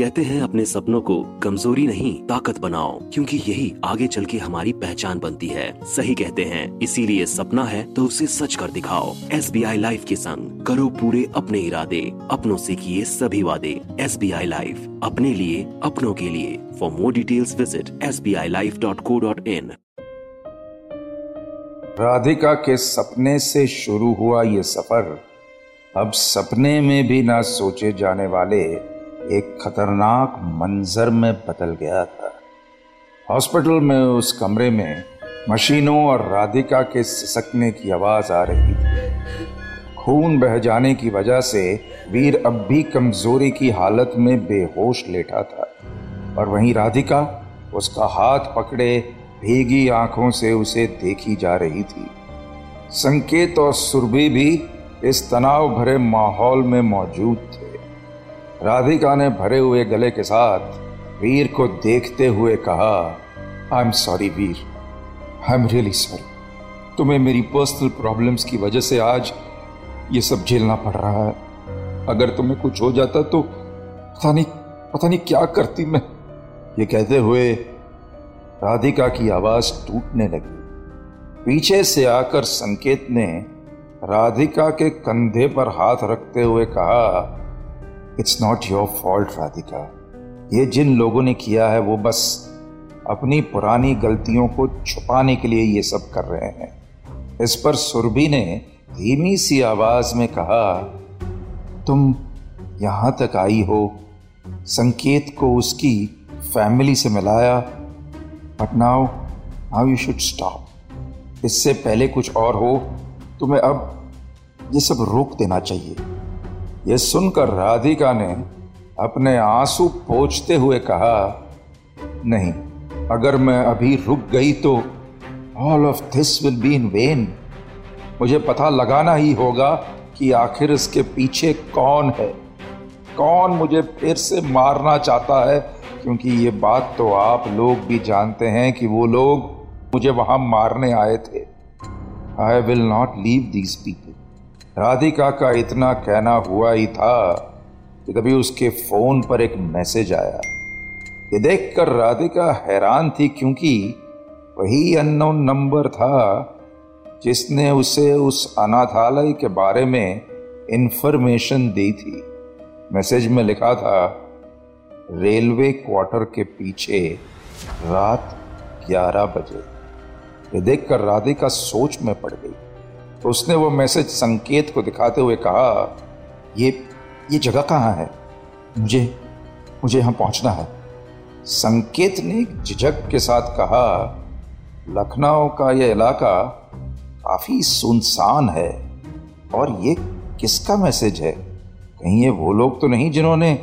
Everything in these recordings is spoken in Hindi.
कहते हैं अपने सपनों को कमज़ोरी नहीं, ताकत बनाओ, क्योंकि यही आगे चल के हमारी पहचान बनती है। सही कहते हैं, इसीलिए सपना है तो उसे सच कर दिखाओ। एस बी आई लाइफ के संग करो पूरे अपने इरादे, अपनों से किए सभी वादे। एस बी आई लाइफ, अपने लिए, अपनों के लिए। For more details visit S B I life dot co dot in Radhika के सपने से शुरू हुआ ये सफ़र। अब सपने में भी ना सोचे जाने वाले एक खतरनाक मंजर में बदल गया था। हॉस्पिटल में उस कमरे में मशीनों और राधिका के सिसकने की आवाज़ आ रही थी। खून बह जाने की वजह से वीर अब भी कमज़ोरी की हालत में बेहोश लेटा था। और वहीं राधिका उसका हाथ पकड़े भीगी आँखों से उसे देखी जा रही थी। संकेत और सुरभि भी इस तनाव भरे माहौल में मौजूद थे। राधिका ने भरे हुए गले के साथ वीर को देखते हुए कहा I am sorry Veer. I am really sorry तुम्हें मेरी पर्सनल प्रॉब्लम्स की वजह से आज ये सब झेलना पड़ रहा है। अगर तुम्हें कुछ हो जाता तो पता नहीं पता नहीं क्या करती मैं। ये कहते हुए राधिका की आवाज़ टूटने लगी। पीछे से आकर संकेत ने राधिका के कंधे पर हाथ रखते हुए कहा it's not your fault Radhika ये जिन लोगों ने किया है, वो बस अपनी पुरानी गलतियों को छुपाने के लिए ये सब कर रहे हैं। इस पर सुरभि ने धीमी सी आवाज़ में कहा, तुम यहाँ तक आई हो, संकेत को उसकी फैमिली से मिलाया but now now you should stop इससे पहले कुछ और हो, तुम्हें अब ये सब रोक देना चाहिए। यह सुनकर राधिका ने अपने आँसू पोछते हुए कहा, नहीं, अगर मैं अभी रुक गई तो all of this will be in vain मुझे पता लगाना ही होगा कि आखिर इसके पीछे कौन है। कौन मुझे फिर से मारना चाहता है? क्योंकि ये बात तो आप लोग भी जानते हैं कि वो लोग मुझे वहाँ मारने आए थे। I will not leave these people Radhika का इतना कहना हुआ ही था कि तभी उसके फ़ोन पर एक मैसेज आया। ये देखकर राधिका हैरान थी क्योंकि वही अननोन नंबर था जिसने उसे उस अनाथालय के बारे में इंफॉर्मेशन दी थी। मैसेज में लिखा था, रेलवे क्वार्टर के पीछे रात 11 बजे। ये देखकर राधिका सोच में पड़ गई। तो उसने वो मैसेज संकेत को दिखाते हुए कहा, ये ये जगह कहाँ है? मुझे मुझे यहाँ पहुँचना है। संकेत ने झिझक के साथ कहा, लखनऊ का यह इलाका काफ़ी सुनसान है और ये किसका मैसेज है? कहीं ये वो लोग तो नहीं जिन्होंने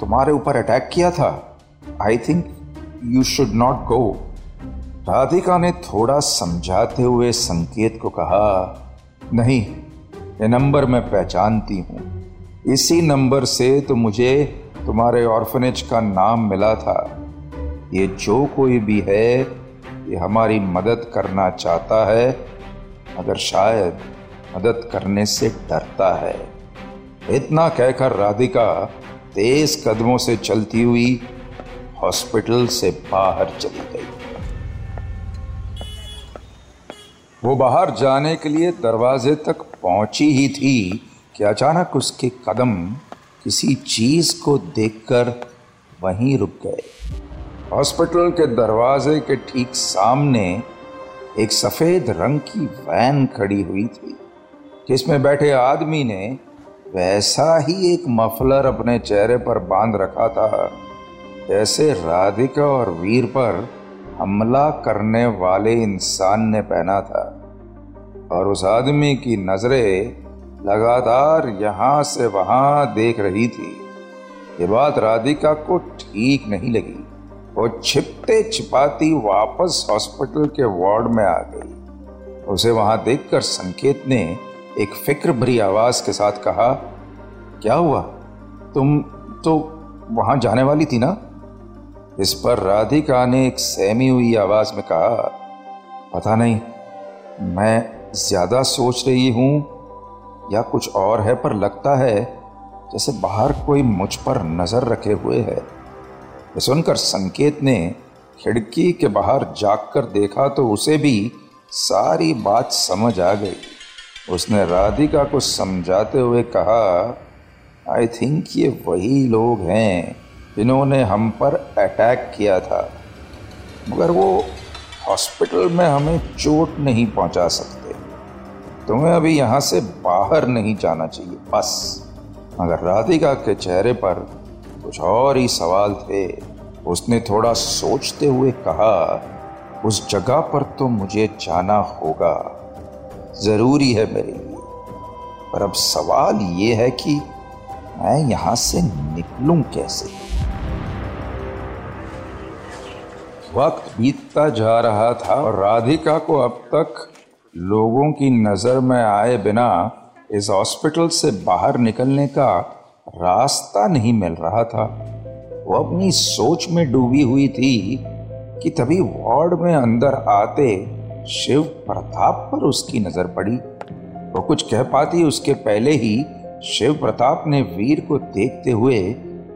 तुम्हारे ऊपर अटैक किया था? I think you should not go Radhika ने थोड़ा समझाते हुए संकेत को कहा नहीं, ये नंबर मैं पहचानती हूँ। इसी नंबर से तो मुझे तुम्हारे ऑर्फनेज का नाम मिला था। ये जो कोई भी है, ये हमारी मदद करना चाहता है, मगर शायद मदद करने से डरता है। इतना कहकर राधिका तेज कदमों से चलती हुई हॉस्पिटल से बाहर चली गई। वो बाहर जाने के लिए दरवाजे तक पहुँची ही थी कि अचानक उसके कदम किसी चीज़ को देखकर वहीं रुक गए। हॉस्पिटल के दरवाजे के ठीक सामने एक सफ़ेद रंग की वैन खड़ी हुई थी, जिसमें बैठे आदमी ने वैसा ही एक मफलर अपने चेहरे पर बाँध रखा था, जैसे राधिका और वीर पर हमला करने वाले इंसान ने पहना था। और उस आदमी की नज़रें लगातार यहाँ से वहाँ देख रही थी। ये बात राधिका को ठीक नहीं लगी। वो छिपते छिपाती वापस हॉस्पिटल के वार्ड में आ गई। उसे वहाँ देखकर संकेत ने एक फ़िक्र भरी आवाज़ के साथ कहा, क्या हुआ? तुम तो वहाँ जाने वाली थी ना? इस पर राधिका ने एक सहमी हुई आवाज़ में कहा, पता नहीं, मैं ज़्यादा सोच रही हूँ या कुछ और है पर लगता है जैसे बाहर कोई मुझ पर नज़र रखे हुए है। ये सुनकर संकेत ने खिड़की के बाहर जाकर देखा तो उसे भी सारी बात समझ आ गई। उसने राधिका को समझाते हुए कहा आई थिंक ये वही लोग हैं जिन्होंने हम पर अटैक किया था, मगर वो हॉस्पिटल में हमें चोट नहीं पहुँचा सकते। तुम्हें अभी यहाँ से बाहर नहीं जाना चाहिए, बस। मगर राधिका के चेहरे पर कुछ और ही सवाल थे। उसने थोड़ा सोचते हुए कहा, उस जगह पर तो मुझे जाना होगा। ज़रूरी है मेरे लिए। पर अब सवाल ये है कि मैं यहाँ से निकलूं कैसे? वक्त बीतता जा रहा था और राधिका को अब तक लोगों की नज़र में आए बिना इस हॉस्पिटल से बाहर निकलने का रास्ता नहीं मिल रहा था। वो अपनी सोच में डूबी हुई थी कि तभी वार्ड में अंदर आते शिव प्रताप पर उसकी नज़र पड़ी। वो कुछ कह पाती उसके पहले ही शिव प्रताप ने वीर को देखते हुए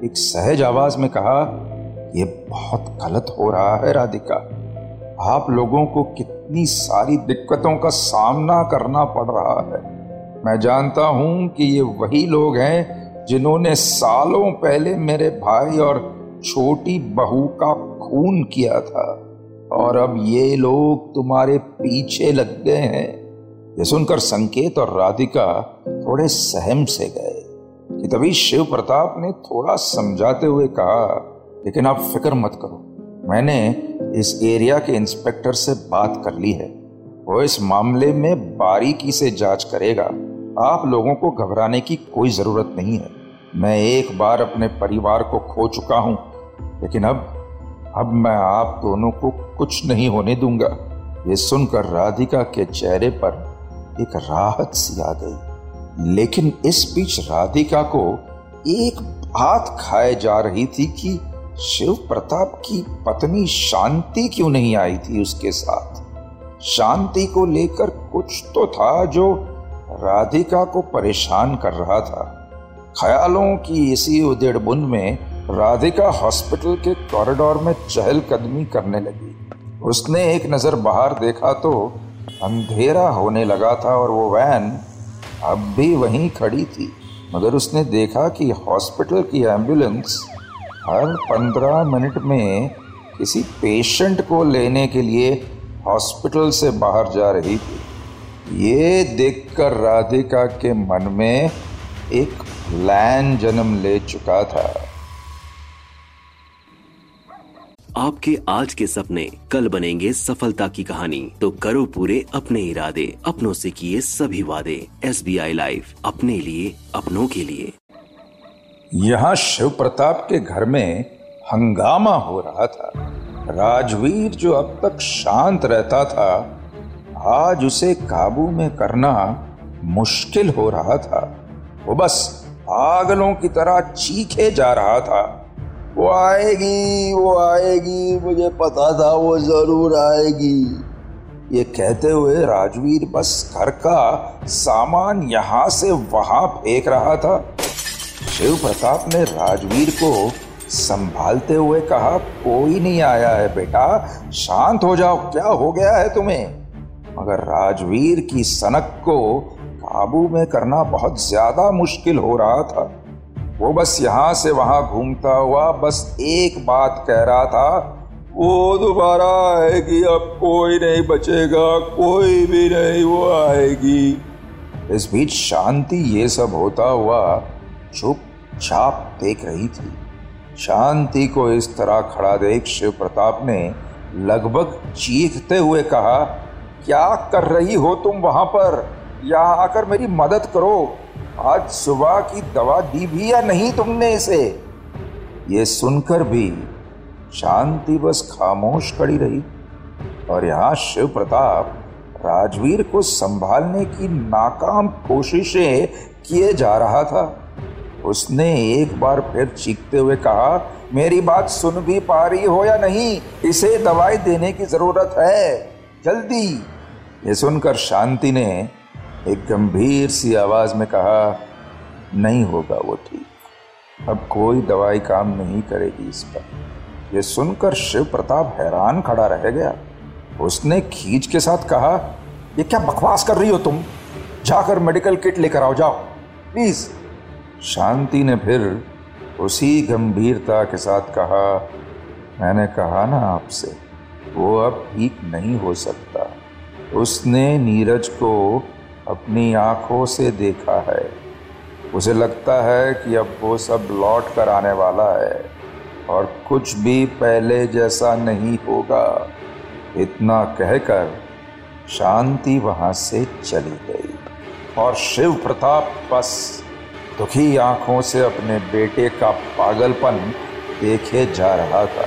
एक सहज आवाज़ में कहा यह बहुत गलत हो रहा है, राधिका। आप लोगों को कितनी सारी दिक्कतों का सामना करना पड़ रहा है। मैं जानता हूँ कि ये वही लोग हैं जिन्होंने सालों पहले मेरे भाई और छोटी बहू का खून किया था। और अब ये लोग तुम्हारे पीछे लग गए हैं। ये सुनकर संकेत और राधिका थोड़े सहम से गए कि तभी शिव प्रताप ने थोड़ा समझाते हुए कहा, लेकिन आप फ़िक्र मत करो। मैंने इस एरिया के इंस्पेक्टर से बात कर ली है। वो इस मामले में बारीकी से जाँच करेगा। आप लोगों को घबराने की कोई ज़रूरत नहीं है। मैं एक बार अपने परिवार को खो चुका हूँ। लेकिन अब अब मैं आप दोनों को कुछ नहीं होने दूँगा। ये सुनकर राधिका के चेहरे पर एक राहत सी आ गई। लेकिन इस बीच राधिका को एक बात खाए जा रही थी कि शिव प्रताप की पत्नी शांति क्यों नहीं आई थी उसके साथ? शांति को लेकर कुछ तो था जो राधिका को परेशान कर रहा था। ख्यालों की इसी उदेड़ बुंद में राधिका हॉस्पिटल के कॉरिडोर में चहलकदमी करने लगी। उसने एक नज़र बाहर देखा तो अंधेरा होने लगा था और वो वैन अब भी वहीं खड़ी थी। मगर उसने देखा कि हॉस्पिटल की एंबुलेंस हर पंद्रह मिनट में किसी पेशेंट को लेने के लिए हॉस्पिटल से बाहर जा रही थी। ये देखकर राधिका के मन में एक प्लान जन्म ले चुका था। आपके आज के सपने कल बनेंगे सफलता की कहानी। तो करो पूरे अपने इरादे, अपनों से किए सभी वादे। एस बी आई लाइफ अपने लिए, अपनों के लिए। यहाँ शिव प्रताप के घर में हंगामा हो रहा था। राजवीर जो अब तक शांत रहता था, आज उसे काबू में करना मुश्किल हो रहा था। वो बस पागलों की तरह चीखे जा रहा था। वो आएगी वो आएगी, मुझे पता था वो ज़रूर आएगी। ये कहते हुए राजवीर बस घर का सामान यहाँ से वहाँ फेंक रहा था। शिव प्रताप ने राजवीर को संभालते हुए कहा, कोई नहीं आया है बेटा, शांत हो जाओ, क्या हो गया है तुम्हें? मगर राजवीर की सनक को काबू में करना बहुत ज़्यादा मुश्किल हो रहा था। वो बस यहाँ से वहाँ घूमता हुआ बस एक बात कह रहा था, वो दोबारा आएगी, अब कोई नहीं बचेगा, कोई भी नहीं वो आएगी। इस बीच शांति ये सब होता हुआ चुपचाप देख रही थी। शांति को इस तरह खड़ा देख शिव प्रताप ने लगभग चीखते हुए कहा, क्या कर रही हो तुम वहाँ पर? यहाँ आकर मेरी मदद करो। आज सुबह की दवा दी भी या नहीं तुमने इसे? ये सुनकर भी शांति बस खामोश खड़ी रही और यहाँ शिव प्रताप राजवीर को संभालने की नाकाम कोशिशें किए जा रहा था। उसने एक बार फिर चीखते हुए कहा, मेरी बात सुन भी पा रही हो या नहीं? इसे दवाई देने की ज़रूरत है। जल्दी! ये सुनकर शांति ने एक गंभीर सी आवाज़ में कहा, नहीं होगा वो ठीक। अब कोई दवाई काम नहीं करेगी इस पर। यह सुनकर शिव प्रताप हैरान खड़ा रह गया। उसने खींच के साथ कहा, ये क्या बकवास कर रही हो तुम? जाकर मेडिकल किट लेकर आओ, जाओ। प्लीज़ शांति ने फिर उसी गंभीरता के साथ कहा, मैंने कहा ना आपसे, वो अब ठीक नहीं हो सकता। उसने नीरज को अपनी आँखों से देखा है। उसे लगता है कि अब वो सब लौट कर आने वाला है और कुछ भी पहले जैसा नहीं होगा। इतना कहकर शांति वहाँ से चली गई और शिव प्रताप बस दुखी आँखों से अपने बेटे का पागलपन देखे जा रहा था।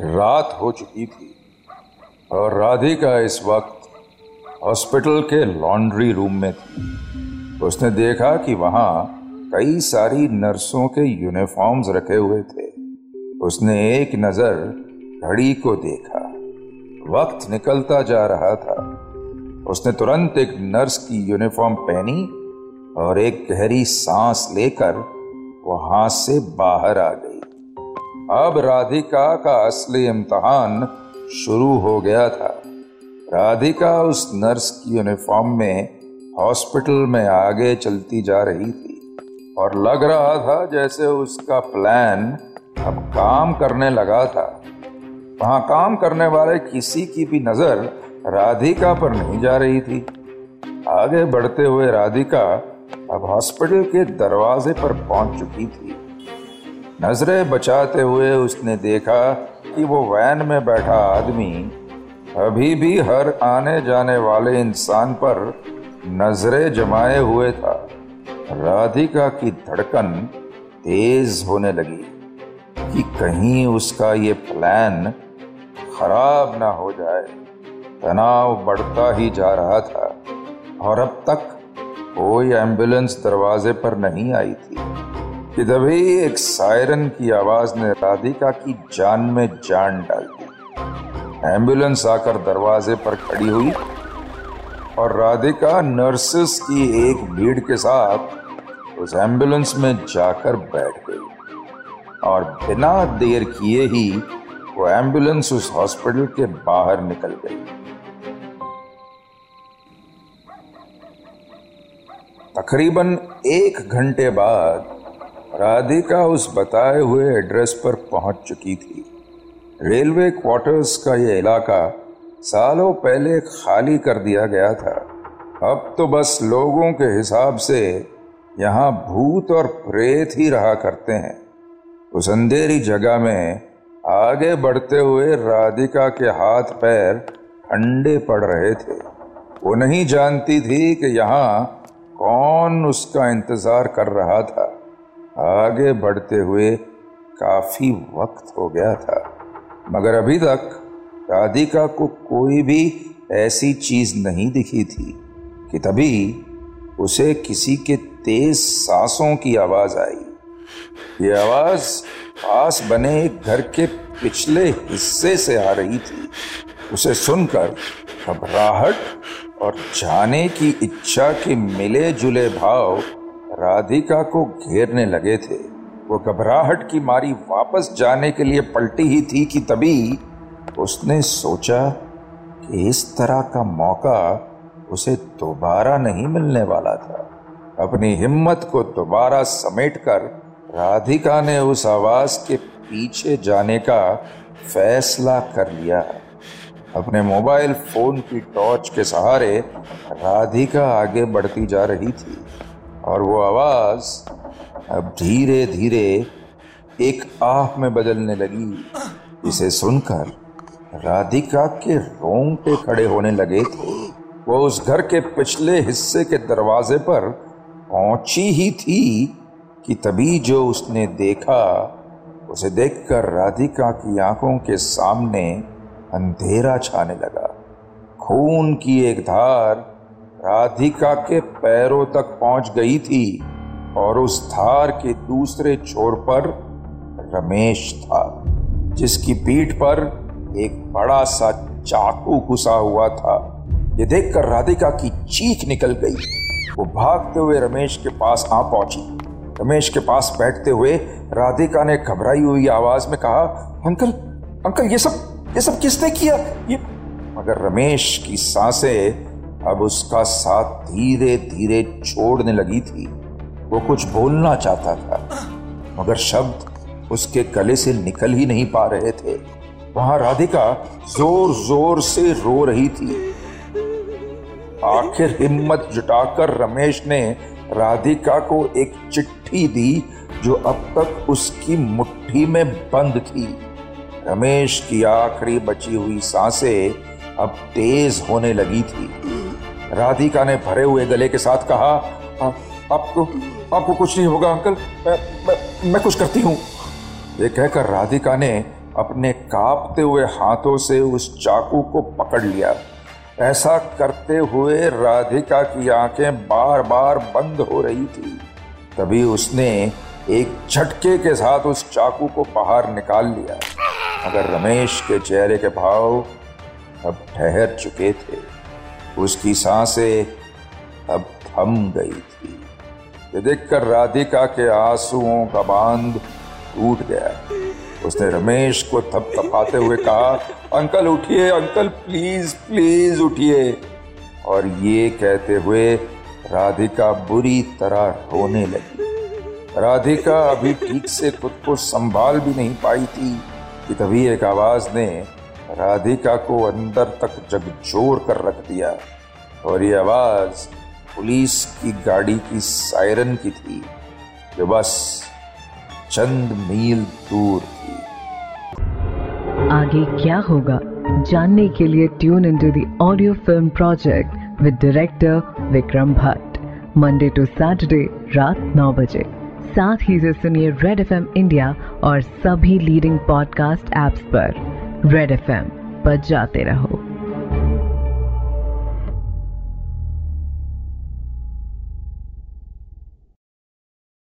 रात हो चुकी थी और राधिका इस वक्त हॉस्पिटल के लॉन्ड्री रूम में थी। उसने देखा कि वहाँ कई सारी नर्सों के यूनिफॉर्म्स रखे हुए थे। उसने एक नज़र घड़ी को देखा। वक्त निकलता जा रहा था। उसने तुरंत एक नर्स की यूनिफॉर्म पहनी और एक गहरी सांस लेकर वहाँ से बाहर आ गई। अब राधिका का असली इम्तहान शुरू हो गया था। राधिका उस नर्स की यूनिफॉर्म में हॉस्पिटल में आगे चलती जा रही थी और लग रहा था जैसे उसका प्लान अब काम करने लगा था। वहाँ काम करने वाले किसी की भी नज़र राधिका पर नहीं जा रही थी। आगे बढ़ते हुए राधिका अब हॉस्पिटल के दरवाजे पर पहुँच चुकी थी। नज़रें बचाते हुए उसने देखा कि वो वैन में बैठा आदमी अभी भी हर आने जाने वाले इंसान पर नज़रें जमाए हुए था। राधिका की धड़कन तेज होने लगी कि कहीं उसका ये प्लान खराब ना हो जाए। तनाव बढ़ता ही जा रहा था और अब तक कोई एंबुलेंस दरवाजे पर नहीं आई थी। कि तभी एक सायरन की आवाज़ ने राधिका की जान में जान डाल दी। एंबुलेंस आकर दरवाजे पर खड़ी हुई और राधिका नर्सेस की एक भीड़ के साथ उस एंबुलेंस में जाकर बैठ गई और बिना देर किए ही वो एंबुलेंस उस हॉस्पिटल के बाहर निकल गई। तकरीबन एक घंटे बाद राधिका उस बताए हुए एड्रेस पर पहुँच चुकी थी। रेलवे क्वार्टर्स का यह इलाका सालों पहले खाली कर दिया गया था। अब तो बस लोगों के हिसाब से यहाँ भूत और प्रेत ही रहा करते हैं। उस अंधेरी जगह में आगे बढ़ते हुए राधिका के हाथ पैर ठंडे पड़ रहे थे। वो नहीं जानती थी कि यहाँ कौन उसका इंतज़ार कर रहा था? आगे बढ़ते हुए काफ़ी वक्त हो गया था। मगर अभी तक राधिका को कोई भी ऐसी चीज़ नहीं दिखी थी कि तभी उसे किसी के तेज सांसों की आवाज़ आई। ये आवाज़ पास बने एक घर के पिछले हिस्से से आ रही थी। उसे सुनकर घबराहट और जाने की इच्छा के मिले जुले भाव राधिका को घेरने लगे थे। वो घबराहट की मारी वापस जाने के लिए पलटी ही थी कि तभी उसने सोचा कि इस तरह का मौका उसे दोबारा नहीं मिलने वाला था। अपनी हिम्मत को दोबारा समेटकर राधिका ने उस आवाज़ के पीछे जाने का फैसला कर लिया। अपने मोबाइल फ़ोन की टॉर्च के सहारे राधिका आगे बढ़ती जा रही थी और वो आवाज़ अब धीरे धीरे एक आह में बदलने लगी। इसे सुनकर राधिका के रोंगटे खड़े होने लगे थे। वो उस घर के पिछले हिस्से के दरवाजे पर पहुँची ही थी कि तभी जो उसने देखा, उसे देखकर राधिका की आँखों के सामने अंधेरा छाने लगा। खून की एक धार राधिका के पैरों तक पहुँच गई थी और उस धार के दूसरे छोर पर रमेश था, जिसकी पीठ पर एक बड़ा सा चाकू घुसा हुआ था। ये देखकर राधिका की चीख निकल गई। वो भागते हुए रमेश के पास आ पहुँची। रमेश के पास बैठते हुए राधिका ने घबराई हुई आवाज़ में कहा, अंकल अंकल, ये सब ये सब किसने किया? ये मगर रमेश की साँसें अब उसका साथ धीरे धीरे छोड़ने लगी थी। वो कुछ बोलना चाहता था, मगर शब्द उसके गले से निकल ही नहीं पा रहे थे। वहाँ राधिका ज़ोर ज़ोर से रो रही थी। आखिर हिम्मत जुटाकर रमेश ने राधिका को एक चिट्ठी दी, जो अब तक उसकी मुट्ठी में बंद थी। रमेश की आखिरी बची हुई साँसें अब तेज होने लगी थी। राधिका ने भरे हुए गले के साथ कहा आपको आपको कुछ नहीं होगा अंकल। मैं, मैं, मैं कुछ करती हूँ। ये कहकर राधिका ने अपने कांपते हुए हाथों से उस चाकू को पकड़ लिया। ऐसा करते हुए राधिका की आँखें बार बार बंद हो रही थी। तभी उसने एक झटके के साथ उस चाकू को बाहर निकाल लिया। मगर रमेश के चेहरे के भाव अब ठहर चुके थे। उसकी साँसें अब थम गई थी। ये देखकर राधिका के आंसुओं का बाँध टूट गया। उसने रमेश को थपथपाते हुए कहा, अंकल, उठिए, अंकल प्लीज़ प्लीज़ उठिए। और ये कहते हुए राधिका बुरी तरह रोने लगी। राधिका अभी ठीक से खुद को संभाल भी नहीं पाई थी कि तभी एक आवाज़ ने राधिका को अंदर तक जगजोर कर रख दिया और ये आवाज़ पुलिस की गाड़ी की सायरन की थी, जो बस चंद मील दूर थी। आगे क्या होगा? जानने के लिए tune in to audio film project with director Vikram Bhatt Monday to Saturday रात नौ बजे। साथ ही से सुनिए रेड एफएम इंडिया और सभी लीडिंग पॉडकास्ट एप्स पर। रेड एफ़ पर जाते रहो।